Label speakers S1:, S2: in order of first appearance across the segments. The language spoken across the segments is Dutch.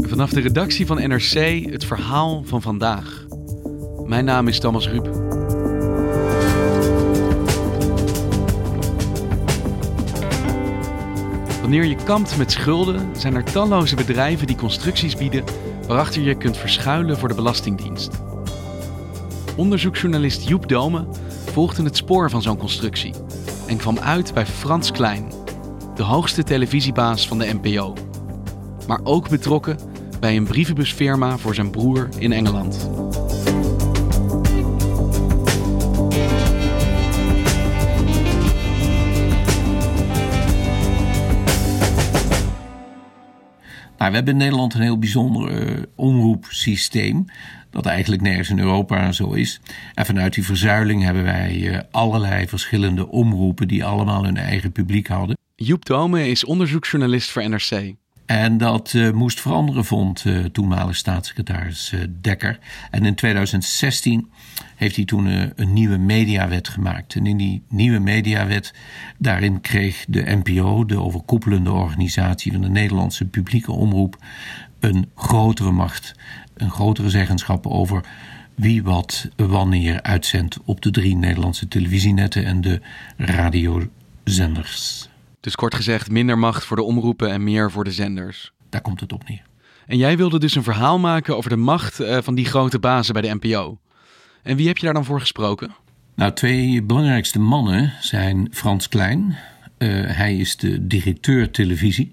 S1: Vanaf de redactie van NRC het verhaal van vandaag. Mijn naam is Thomas Ruip. Wanneer je kampt met schulden, zijn er talloze bedrijven die constructies bieden waarachter je kunt verschuilen voor de Belastingdienst. Onderzoeksjournalist Joep Dome volgde het spoor van zo'n constructie en kwam uit bij Frans Klein, de hoogste televisiebaas van de NPO. Maar ook betrokken bij een brievenbusfirma voor zijn broer in Engeland.
S2: Nou, we hebben in Nederland een heel bijzonder uh, omroepsysteem. Dat eigenlijk nergens in Europa zo is. En vanuit die verzuiling hebben wij uh, allerlei verschillende omroepen die allemaal hun eigen publiek hadden.
S1: Joep Dome is onderzoeksjournalist voor NRC.
S2: En dat uh, moest veranderen, vond uh, toenmalig staatssecretaris uh, Dekker. En in 2016 heeft hij toen een nieuwe mediawet gemaakt. En in die nieuwe mediawet, daarin kreeg de NPO, de overkoepelende organisatie van de Nederlandse publieke omroep, een grotere macht, een grotere zeggenschap over wie wat wanneer uitzendt op de drie Nederlandse televisienetten en de radiozenders.
S1: Dus kort gezegd, minder macht voor de omroepen en meer voor de zenders.
S2: Daar komt het op neer.
S1: En jij wilde dus een verhaal maken over de macht van die grote bazen bij de NPO. En wie heb je daar dan voor gesproken?
S2: Nou, twee belangrijkste mannen zijn Frans Klein. Uh, hij is de directeur televisie.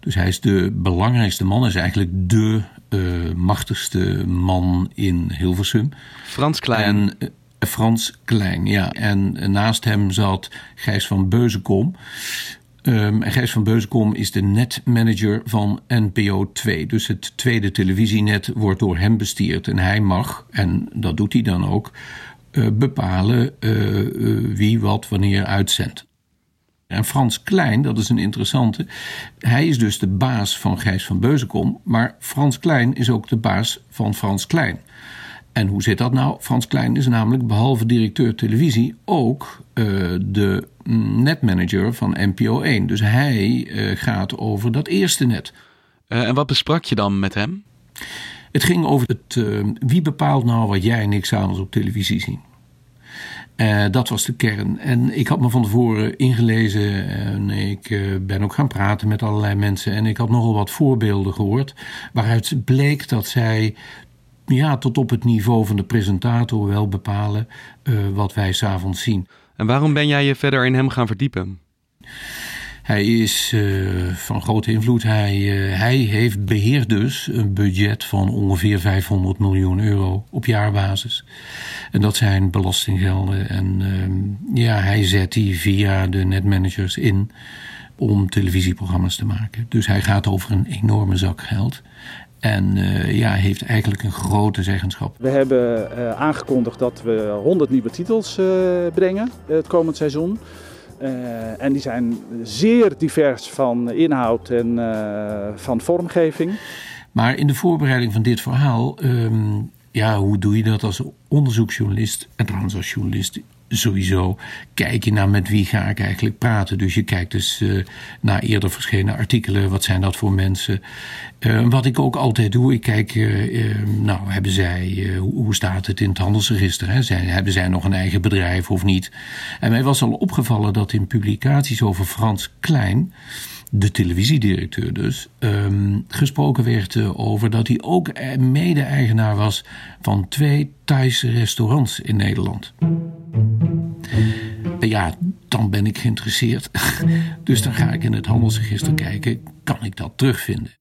S2: Dus hij is de belangrijkste man. Hij is eigenlijk de uh, machtigste man in Hilversum.
S1: Frans Klein.
S2: En, Frans Klein, ja. En naast hem zat Gijs van Beuzenkom. Um, en Gijs van Beuzenkom is de netmanager van NPO 2. Dus het tweede televisienet wordt door hem bestierd. En hij mag, en dat doet hij dan ook, uh, bepalen uh, uh, wie wat wanneer uitzendt. En Frans Klein, dat is een interessante. Hij is dus de baas van Gijs van Beuzenkom. Maar Frans Klein is ook de baas van Frans Klein. En hoe zit dat nou? Frans Klein is namelijk behalve directeur televisie ook uh, de netmanager van NPO 1. Dus hij uh, gaat over dat eerste net.
S1: Uh, en wat besprak je dan met hem?
S2: Het ging over het wie bepaalt nou wat jij en ik s'avonds op televisie zien. Uh, dat was de kern. En ik had me van tevoren ingelezen en ik uh, ben ook gaan praten met allerlei mensen. En ik had nogal wat voorbeelden gehoord waaruit bleek dat zij ja, tot op het niveau van de presentator wel bepalen uh, wat wij s'avonds zien.
S1: En waarom ben jij je verder in hem gaan verdiepen?
S2: Hij is uh, van grote invloed. Hij, uh, hij heeft beheert dus een budget van ongeveer 500 miljoen euro op jaarbasis. En dat zijn belastinggelden. En uh, ja, hij zet die via de netmanagers in om televisieprogramma's te maken. Dus hij gaat over een enorme zak geld. En uh, ja, heeft eigenlijk een grote zeggenschap.
S3: We hebben uh, aangekondigd dat we 100 nieuwe titels uh, brengen het komend seizoen. En die zijn zeer divers van inhoud en van vormgeving.
S2: Maar in de voorbereiding van dit verhaal, um, ja, hoe doe je dat als onderzoeksjournalist en trouwens als journalist sowieso kijk je naar met wie ga ik eigenlijk praten. Dus je kijkt dus uh, naar eerder verschenen artikelen. Wat zijn dat voor mensen? Uh, wat ik ook altijd doe, ik kijk, uh, nou hebben zij, hoe staat het in het handelsregister? Hè? Zij, hebben zij nog een eigen bedrijf of niet? En mij was al opgevallen dat in publicaties over Frans Klein de televisiedirecteur dus, um, gesproken werd over dat hij ook mede-eigenaar was van twee Thaise restaurants in Nederland. Ja, dan ben ik geïnteresseerd. Dus dan ga ik in het handelsregister kijken, kan ik dat terugvinden?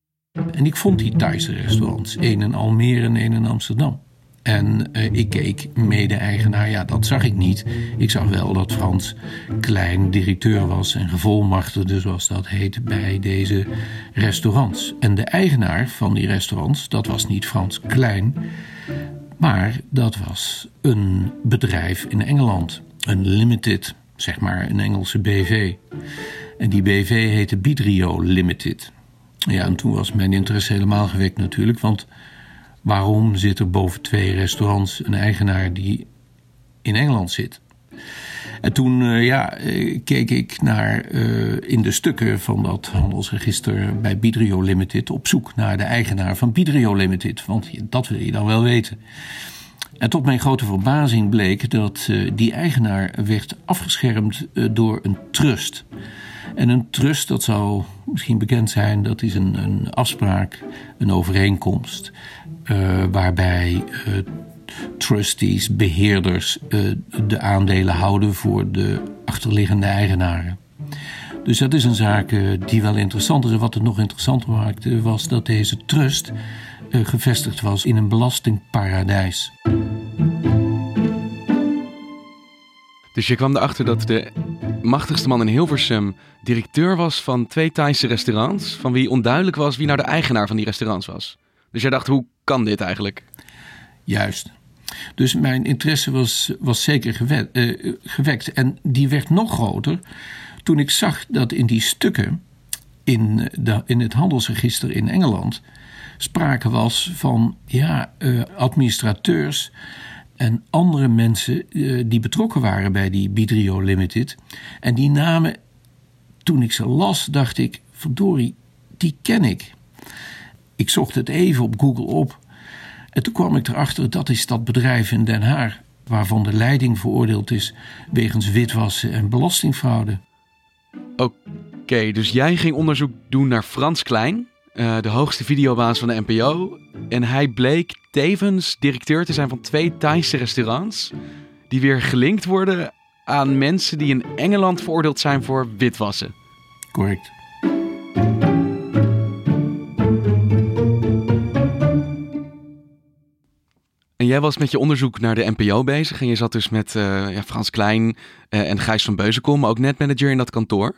S2: En ik vond die Thaise restaurants, één in Almere en één in Amsterdam. En uh, ik keek mede-eigenaar, ja, dat zag ik niet. Ik zag wel dat Frans Klein directeur was en gevolmachtigde, zoals dat heet, bij deze restaurants. En de eigenaar van die restaurants, dat was niet Frans Klein, maar dat was een bedrijf in Engeland. Een limited, zeg maar een Engelse BV. En die BV heette Bidrio Limited. Ja, en toen was mijn interesse helemaal gewekt natuurlijk, want waarom zit er boven twee restaurants een eigenaar die in Engeland zit? En toen uh, ja, eh, keek ik naar uh, in de stukken van dat handelsregister bij Bidrio Limited op zoek naar de eigenaar van Bidrio Limited. Want dat wil je dan wel weten. En tot mijn grote verbazing bleek dat die eigenaar werd afgeschermd door een trust. En een trust, dat zou misschien bekend zijn, dat is een, een afspraak, een overeenkomst, waarbij trustees, beheerders, uh, de aandelen houden voor de achterliggende eigenaren. Dus dat is een zaak die wel interessant is. En wat het nog interessanter maakte, was dat deze trust gevestigd was in een belastingparadijs.
S1: Dus je kwam erachter dat de machtigste man in Hilversum directeur was van twee Thaise restaurants, van wie onduidelijk was wie nou de eigenaar van die restaurants was. Dus jij dacht, hoe kan dit eigenlijk?
S2: Juist. Dus mijn interesse was, was zeker uh, gewekt. En die werd nog groter toen ik zag dat in die stukken in, de, in het handelsregister in Engeland sprake was van ja, uh, administrateurs en andere mensen uh, die betrokken waren bij die Bidrio Limited. En die namen, toen ik ze las, dacht ik: verdorie, die ken ik. Ik zocht het even op Google op. En toen kwam ik erachter, dat is dat bedrijf in Den Haag... waarvan de leiding veroordeeld is wegens witwassen en belastingfraude.
S1: Oké, dus jij ging onderzoek doen naar Frans Klein... Uh, de hoogste videobaas van de NPO. En hij bleek tevens directeur te zijn van twee Thaise restaurants... die weer gelinkt worden aan mensen die in Engeland veroordeeld zijn voor witwassen.
S2: Correct.
S1: En jij was met je onderzoek naar de NPO bezig. En je zat dus met uh, ja, Frans Klein uh, en Gijs van Beuzenkom, maar ook netmanager in dat kantoor.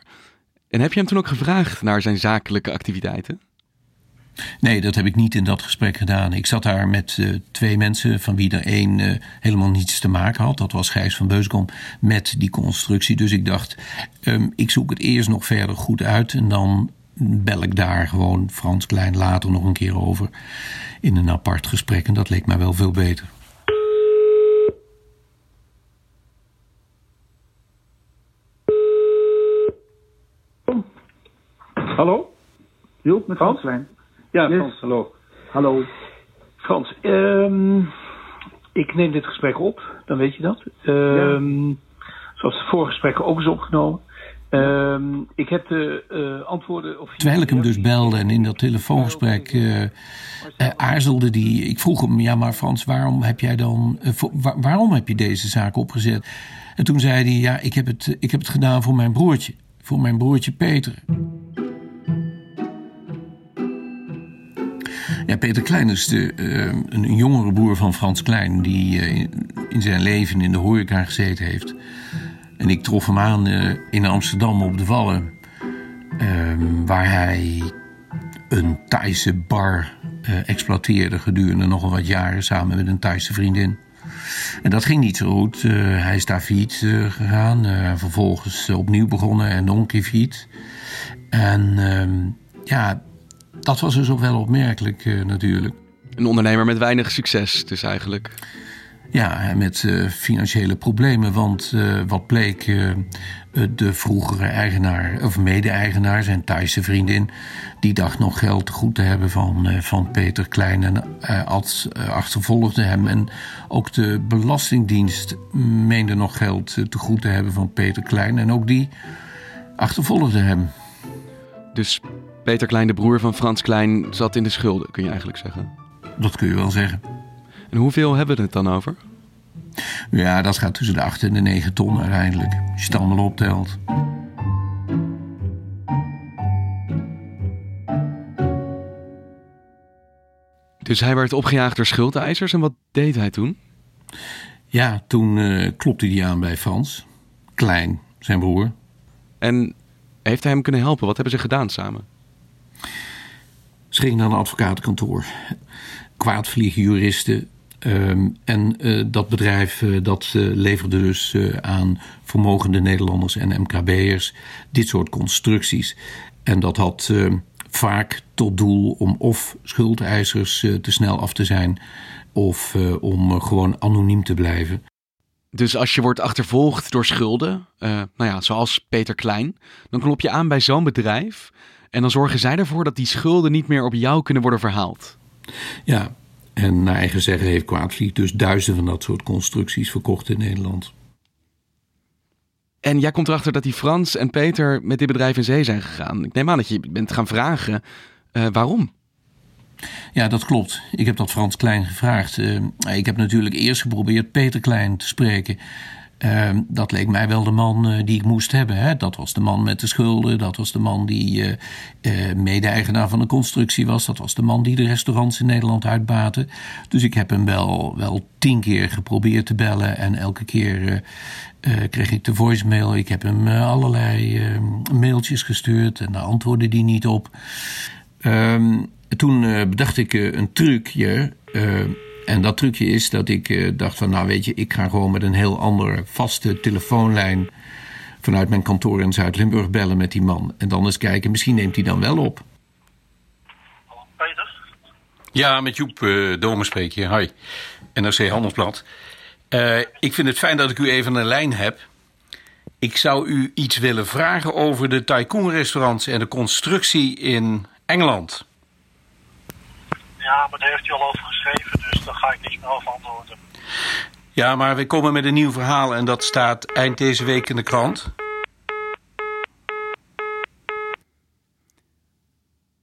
S1: En heb je hem toen ook gevraagd naar zijn zakelijke activiteiten?
S2: Nee, dat heb ik niet in dat gesprek gedaan. Ik zat daar met uh, twee mensen, van wie er één uh, helemaal niets te maken had. Dat was Gijs van Beuskom met die constructie. Dus ik dacht, um, ik zoek het eerst nog verder goed uit. En dan bel ik daar gewoon Frans Klein later nog een keer over in een apart gesprek. En dat leek mij wel veel beter.
S3: Hallo? Joep, met Frans Klein. Ja, yes. Frans, hallo.
S4: Hallo.
S3: Frans, um, ik neem dit gesprek op, dan weet je dat. Um, ja. Zoals de vorige gesprekken ook is opgenomen. Um, ik heb de uh, antwoorden. Of
S2: Terwijl ik hem dus belde en in dat telefoongesprek uh, uh, aarzelde die. Ik vroeg hem: ja, maar Frans, waarom heb jij dan. Waar, waarom heb je deze zaak opgezet? En toen zei hij: ja, ik heb, het, ik heb het gedaan voor mijn broertje. Voor mijn broertje Peter. Ja, Peter Klein is de, een jongere broer van Frans Klein. die in zijn leven in de horeca gezeten heeft. En ik trof hem aan uh, in Amsterdam op de Wallen. Um, waar hij een Thaise bar exploiteerde gedurende nogal wat jaren samen met een Thaise vriendin. En dat ging niet zo goed. Hij is daar failliet gegaan. vervolgens opnieuw begonnen en nog een keer failliet. En um, ja, dat was dus ook wel opmerkelijk natuurlijk.
S1: Een ondernemer met weinig succes dus eigenlijk.
S2: Ja, met uh, financiële problemen. Want uh, wat bleek, uh, de vroegere eigenaar, of mede-eigenaar, zijn Thaise vriendin, die dacht nog geld te goed te hebben van, van Peter Klein en als, achtervolgde hem. En ook de Belastingdienst meende nog geld te goed te hebben van Peter Klein. En ook die achtervolgde hem.
S1: Dus Peter Klein, de broer van Frans Klein, zat in de schulden, kun je eigenlijk zeggen?
S2: Dat kun je wel zeggen.
S1: En hoeveel hebben we het dan over?
S2: Ja, dat gaat tussen de 8 en de 9 ton uiteindelijk. Als je het allemaal optelt.
S1: Dus hij werd opgejaagd door schuldeisers. En wat deed hij toen?
S2: Ja, toen uh, klopte hij aan bij Frans. Klein, zijn broer.
S1: En heeft hij hem kunnen helpen? Wat hebben ze gedaan samen?
S2: Ze gingen naar een advocatenkantoor. Kwaadvliegen juristen Ehm, en eh, dat bedrijf uh, dat uh, leverde dus aan vermogende Nederlanders en MKB'ers dit soort constructies. En dat had vaak tot doel om of schuldeisers te snel af te zijn of om gewoon anoniem te blijven.
S1: Dus als je wordt achtervolgd door schulden, nou ja, zoals Peter Klein, dan klop je aan bij zo'n bedrijf en dan zorgen zij ervoor dat die schulden niet meer op jou kunnen worden verhaald.
S2: Ja, en naar eigen zeggen heeft Kwaadvliet dus duizenden van dat soort constructies verkocht in Nederland.
S1: En jij komt erachter dat die Frans en Peter met dit bedrijf in zee zijn gegaan. Ik neem aan dat je bent gaan vragen uh, waarom.
S2: Ja, dat klopt. Ik heb dat Frans Klein gevraagd. Uh, ik heb natuurlijk eerst geprobeerd Peter Klein te spreken. Uh, dat leek mij wel de man uh, die ik moest hebben. Hè? Dat was de man met de schulden. Dat was de man die uh, mede-eigenaar van de constructie was. Dat was de man die de restaurants in Nederland uitbaten. Dus ik heb hem wel, wel tien keer geprobeerd te bellen. En elke keer kreeg ik de voicemail. Ik heb hem allerlei mailtjes gestuurd. En daar antwoordde hij niet op. Ehm, toen bedacht ik een trucje en dat trucje is dat ik uh, dacht van, nou weet je, ik ga gewoon met een heel andere vaste telefoonlijn vanuit mijn kantoor in Zuid-Limburg bellen met die man. En dan eens kijken, misschien neemt hij dan wel op.
S4: Peter?
S2: Ja, met Joep uh, Domen spreek je. Hoi, NRC Handelsblad. Uh, ik vind het fijn dat ik u even een lijn heb. Ik zou u iets willen vragen over de Tycoon-restaurants en de constructie in Engeland.
S4: Ja, maar daar heeft hij al over geschreven, dus daar ga ik niks meer over antwoorden.
S2: Ja, maar we komen met een nieuw verhaal en dat staat eind deze week in de krant.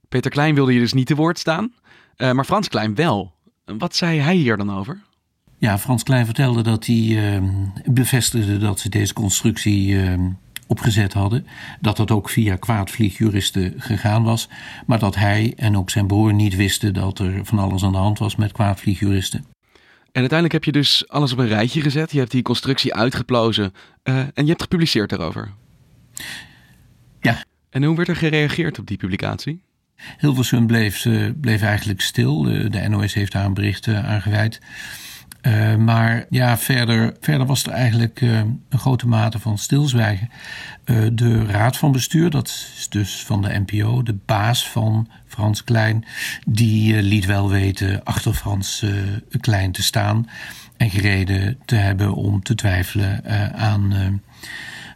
S1: Peter Klein wilde je dus niet te woord staan, uh, maar Frans Klein wel. Wat zei hij hier dan over?
S2: Ja, Frans Klein vertelde dat hij uh, bevestigde dat ze deze constructie uh, opgezet hadden. Dat dat ook via kwaadvliegjuristen gegaan was. Maar dat hij en ook zijn broer niet wisten dat er van alles aan de hand was met kwaadvliegjuristen.
S1: En uiteindelijk heb je dus alles op een rijtje gezet. Je hebt die constructie uitgeplozen uh, en je hebt gepubliceerd daarover.
S2: Ja.
S1: En hoe werd er gereageerd op die publicatie?
S2: Hilversum bleef, uh, bleef eigenlijk stil. Uh, de NOS heeft daar een bericht aan gewijd. Uh, maar ja, verder, verder was er eigenlijk uh, een grote mate van stilzwijgen. Uh, de raad van bestuur, dat is dus van de NPO, de baas van Frans Klein, die liet wel weten achter Frans Klein te staan en gereden te hebben om te twijfelen aan,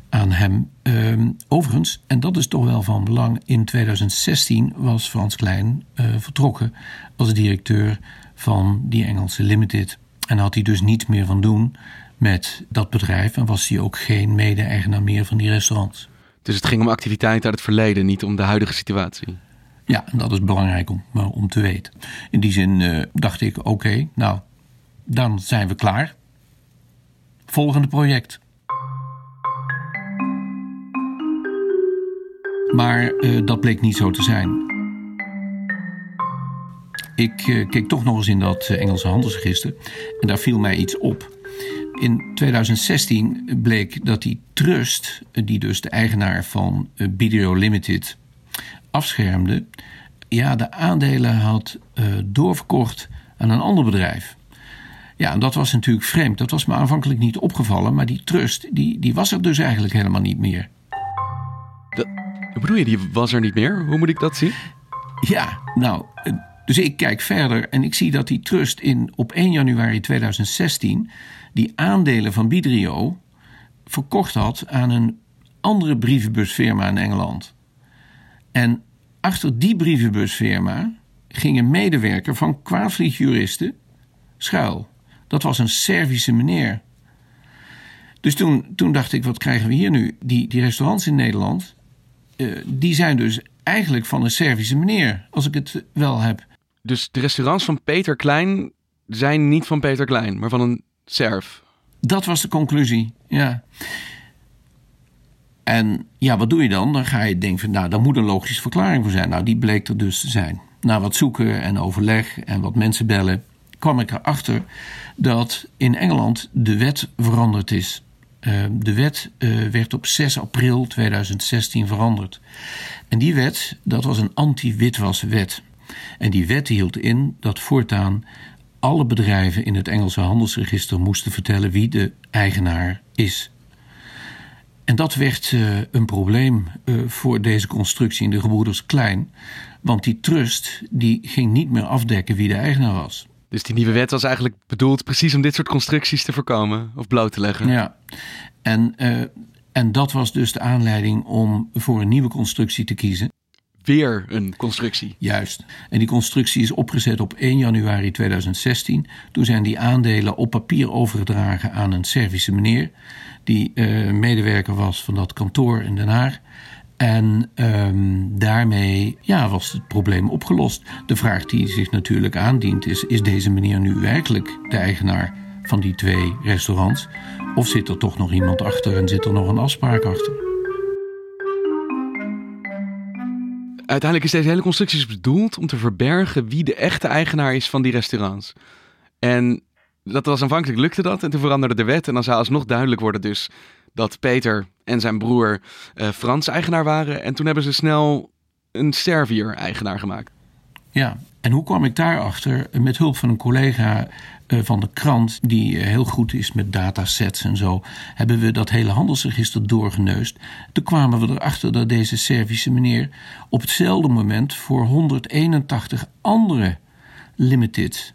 S2: aan hem. Ehm, overigens, en dat is toch wel van belang, in 2016 was Frans Klein vertrokken als directeur van die Engelse Limited. En had hij dus niets meer van doen met dat bedrijf en was hij ook geen mede-eigenaar meer van die restaurants.
S1: Dus het ging om activiteiten uit het verleden, niet om de huidige situatie?
S2: Ja, dat is belangrijk om, om te weten. In die zin uh, dacht ik, oké, nou, dan zijn we klaar. Volgende project. Maar uh, dat bleek niet zo te zijn. Ik uh, keek toch nog eens in dat uh, Engelse handelsregister en daar viel mij iets op. In 2016 bleek dat die trust, die dus de eigenaar van Video Limited afschermde, ja, de aandelen had doorverkocht aan een ander bedrijf. Ja, en dat was natuurlijk vreemd. Dat was me aanvankelijk niet opgevallen, maar die trust, die, die was er dus eigenlijk helemaal niet meer.
S1: Dat, bedoel je, die was er niet meer? Hoe moet ik dat zien?
S2: Ja, nou, Dus ik kijk verder en ik zie dat die trust in, op 1 januari 2016 die aandelen van Bidrio verkocht had aan een andere brievenbusfirma in Engeland. En achter die brievenbusfirma ging een medewerker van kwaadvliegjuristen schuil. Dat was een Servische meneer. Dus toen, toen dacht ik, wat krijgen we hier nu? Die, die restaurants in Nederland, uh, die zijn dus eigenlijk van een Servische meneer, als ik het wel heb.
S1: Dus de restaurants van Peter Klein zijn niet van Peter Klein, maar van een Serf.
S2: Dat was de conclusie, ja. En ja, wat doe je dan? Dan ga je denken van, nou, daar moet een logische verklaring voor zijn. Nou, die bleek er dus te zijn. Na wat zoeken en overleg en wat mensen bellen, kwam ik erachter dat in Engeland de wet veranderd is. Uh, de wet uh, werd op 6 april 2016 veranderd. En die wet, dat was een anti-witwaswet. En die wet hield in dat voortaan alle bedrijven in het Engelse handelsregister moesten vertellen wie de eigenaar is. En dat werd uh, een probleem uh, voor deze constructie in de gebroeders Klein. Want die trust die ging niet meer afdekken wie de eigenaar was.
S1: Dus die nieuwe wet was eigenlijk bedoeld precies om dit soort constructies te voorkomen of bloot te leggen.
S2: Ja, en, uh, en dat was dus de aanleiding om voor een nieuwe constructie te kiezen.
S1: Weer een constructie.
S2: Juist. En die constructie is opgezet op 1 januari 2016. Toen zijn die aandelen op papier overgedragen aan een Servische meneer. Die uh, medewerker was van dat kantoor in Den Haag. En um, daarmee ja, was het probleem opgelost. De vraag die zich natuurlijk aandient is: is deze meneer nu werkelijk de eigenaar van die twee restaurants? Of zit er toch nog iemand achter en zit er nog een afspraak achter?
S1: Uiteindelijk is deze hele constructie dus bedoeld om te verbergen wie de echte eigenaar is van die restaurants. En dat was aanvankelijk lukte dat en toen veranderde de wet en dan zou alsnog duidelijk worden dus dat Peter en zijn broer uh, Frans eigenaar waren. En toen hebben ze snel een Servier eigenaar gemaakt.
S2: Ja, en hoe kwam ik daarachter? Met hulp van een collega van de krant, die uh, heel goed is met datasets en zo, hebben we dat hele handelsregister doorgeneust. Toen kwamen we erachter dat deze Servische meneer op hetzelfde moment voor 181 andere limited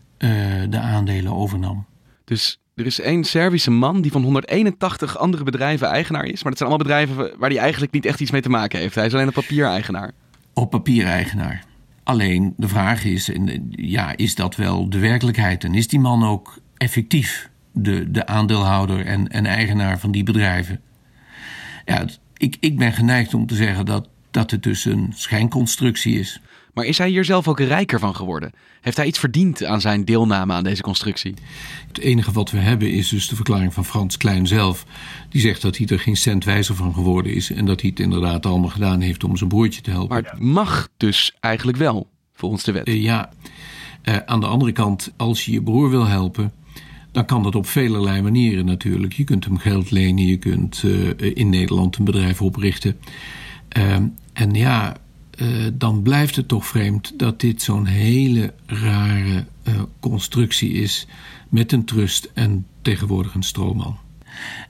S2: de aandelen overnam.
S1: Dus er is één Servische man die van 181 andere bedrijven eigenaar is. Maar dat zijn allemaal bedrijven waar hij eigenlijk niet echt iets mee te maken heeft. Hij is alleen een papiereigenaar.
S2: Op papiereigenaar. Alleen de vraag is, ja, is dat wel de werkelijkheid? En is die man ook effectief de, de aandeelhouder en, en eigenaar van die bedrijven? Ja, ik, ik ben geneigd om te zeggen dat, dat het dus een schijnconstructie is.
S1: Maar is hij hier zelf ook rijker van geworden? Heeft hij iets verdiend aan zijn deelname aan deze constructie?
S2: Het enige wat we hebben is dus de verklaring van Frans Klein zelf. Die zegt dat hij er geen cent wijzer van geworden is. En dat hij het inderdaad allemaal gedaan heeft om zijn broertje te helpen.
S1: Maar het mag dus eigenlijk wel, volgens de wet.
S2: Uh, ja, uh, aan de andere kant, als je je broer wil helpen dan kan dat op velerlei manieren natuurlijk. Je kunt hem geld lenen, je kunt uh, in Nederland een bedrijf oprichten. Uh, en ja, uh, dan blijft het toch vreemd dat dit zo'n hele rare uh, constructie is met een trust en tegenwoordig een stroomman.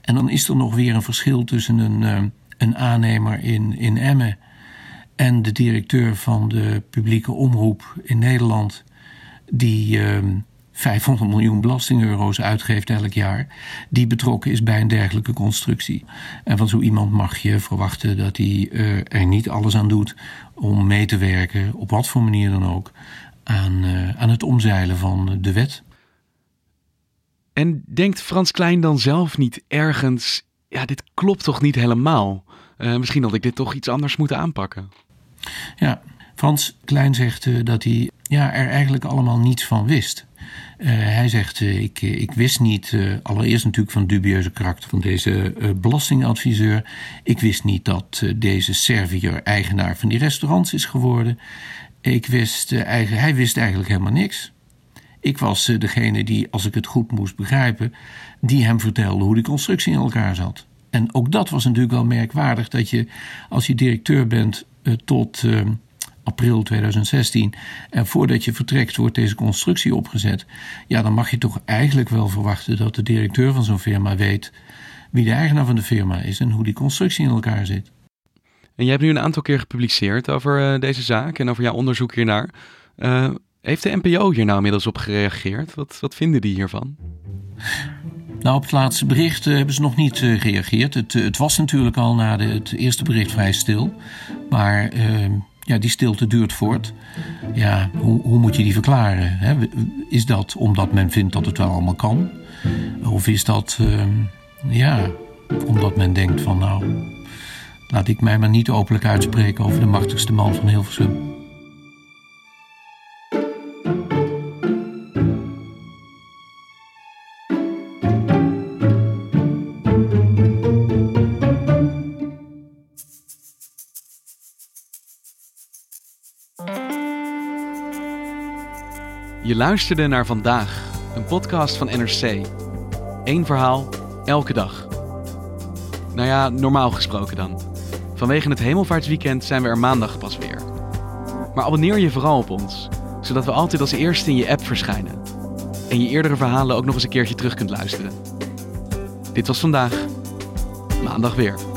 S2: En dan is er nog weer een verschil tussen een, uh, een aannemer in, in Emmen en de directeur van de publieke omroep in Nederland, die 500 miljoen belastingeuro's uitgeeft elk jaar, die betrokken is bij een dergelijke constructie. En van zo iemand mag je verwachten dat hij uh, er niet alles aan doet om mee te werken, op wat voor manier dan ook, aan, uh, aan het omzeilen van de wet.
S1: En denkt Frans Klein dan zelf niet ergens, ja, dit klopt toch niet helemaal? Uh, misschien had ik dit toch iets anders moeten aanpakken.
S2: Ja, Frans Klein zegt dat hij ja, er eigenlijk allemaal niets van wist. Uh, hij zegt, uh, ik, ik wist niet, allereerst natuurlijk van het dubieuze karakter van deze belastingadviseur. Ik wist niet dat deze Servier eigenaar van die restaurants is geworden. Ik wist, eigen, hij wist eigenlijk helemaal niks. Ik was degene die, als ik het goed moest begrijpen, die hem vertelde hoe die constructie in elkaar zat. En ook dat was natuurlijk wel merkwaardig, dat je als je directeur bent tot april 2016. En voordat je vertrekt wordt deze constructie opgezet. Ja, dan mag je toch eigenlijk wel verwachten dat de directeur van zo'n firma weet wie de eigenaar van de firma is en hoe die constructie in elkaar zit.
S1: En je hebt nu een aantal keer gepubliceerd over uh, deze zaak en over jouw onderzoek hiernaar. Uh, Heeft de NPO hier nou inmiddels op gereageerd? Wat, wat vinden die hiervan?
S2: Nou, op het laatste bericht eh, hebben ze nog niet uh, gereageerd. Het, het, was natuurlijk al na de, het eerste bericht vrij stil. Maar ehm, ja, die stilte duurt voort. Ja, hoe, hoe moet je die verklaren? Hè? Is dat omdat men vindt dat het wel allemaal kan? Of is dat, ehm, ja, omdat men denkt van nou, laat ik mij maar niet openlijk uitspreken over de machtigste man van Hilversum.
S1: Je luisterde naar vandaag, een podcast van NRC. Eén verhaal, elke dag. Nou ja, normaal gesproken dan. Vanwege het hemelvaartsweekend zijn we er maandag pas weer. Maar abonneer je vooral op ons, zodat we altijd als eerste in je app verschijnen. En je eerdere verhalen ook nog eens een keertje terug kunt luisteren. Dit was vandaag, maandag weer.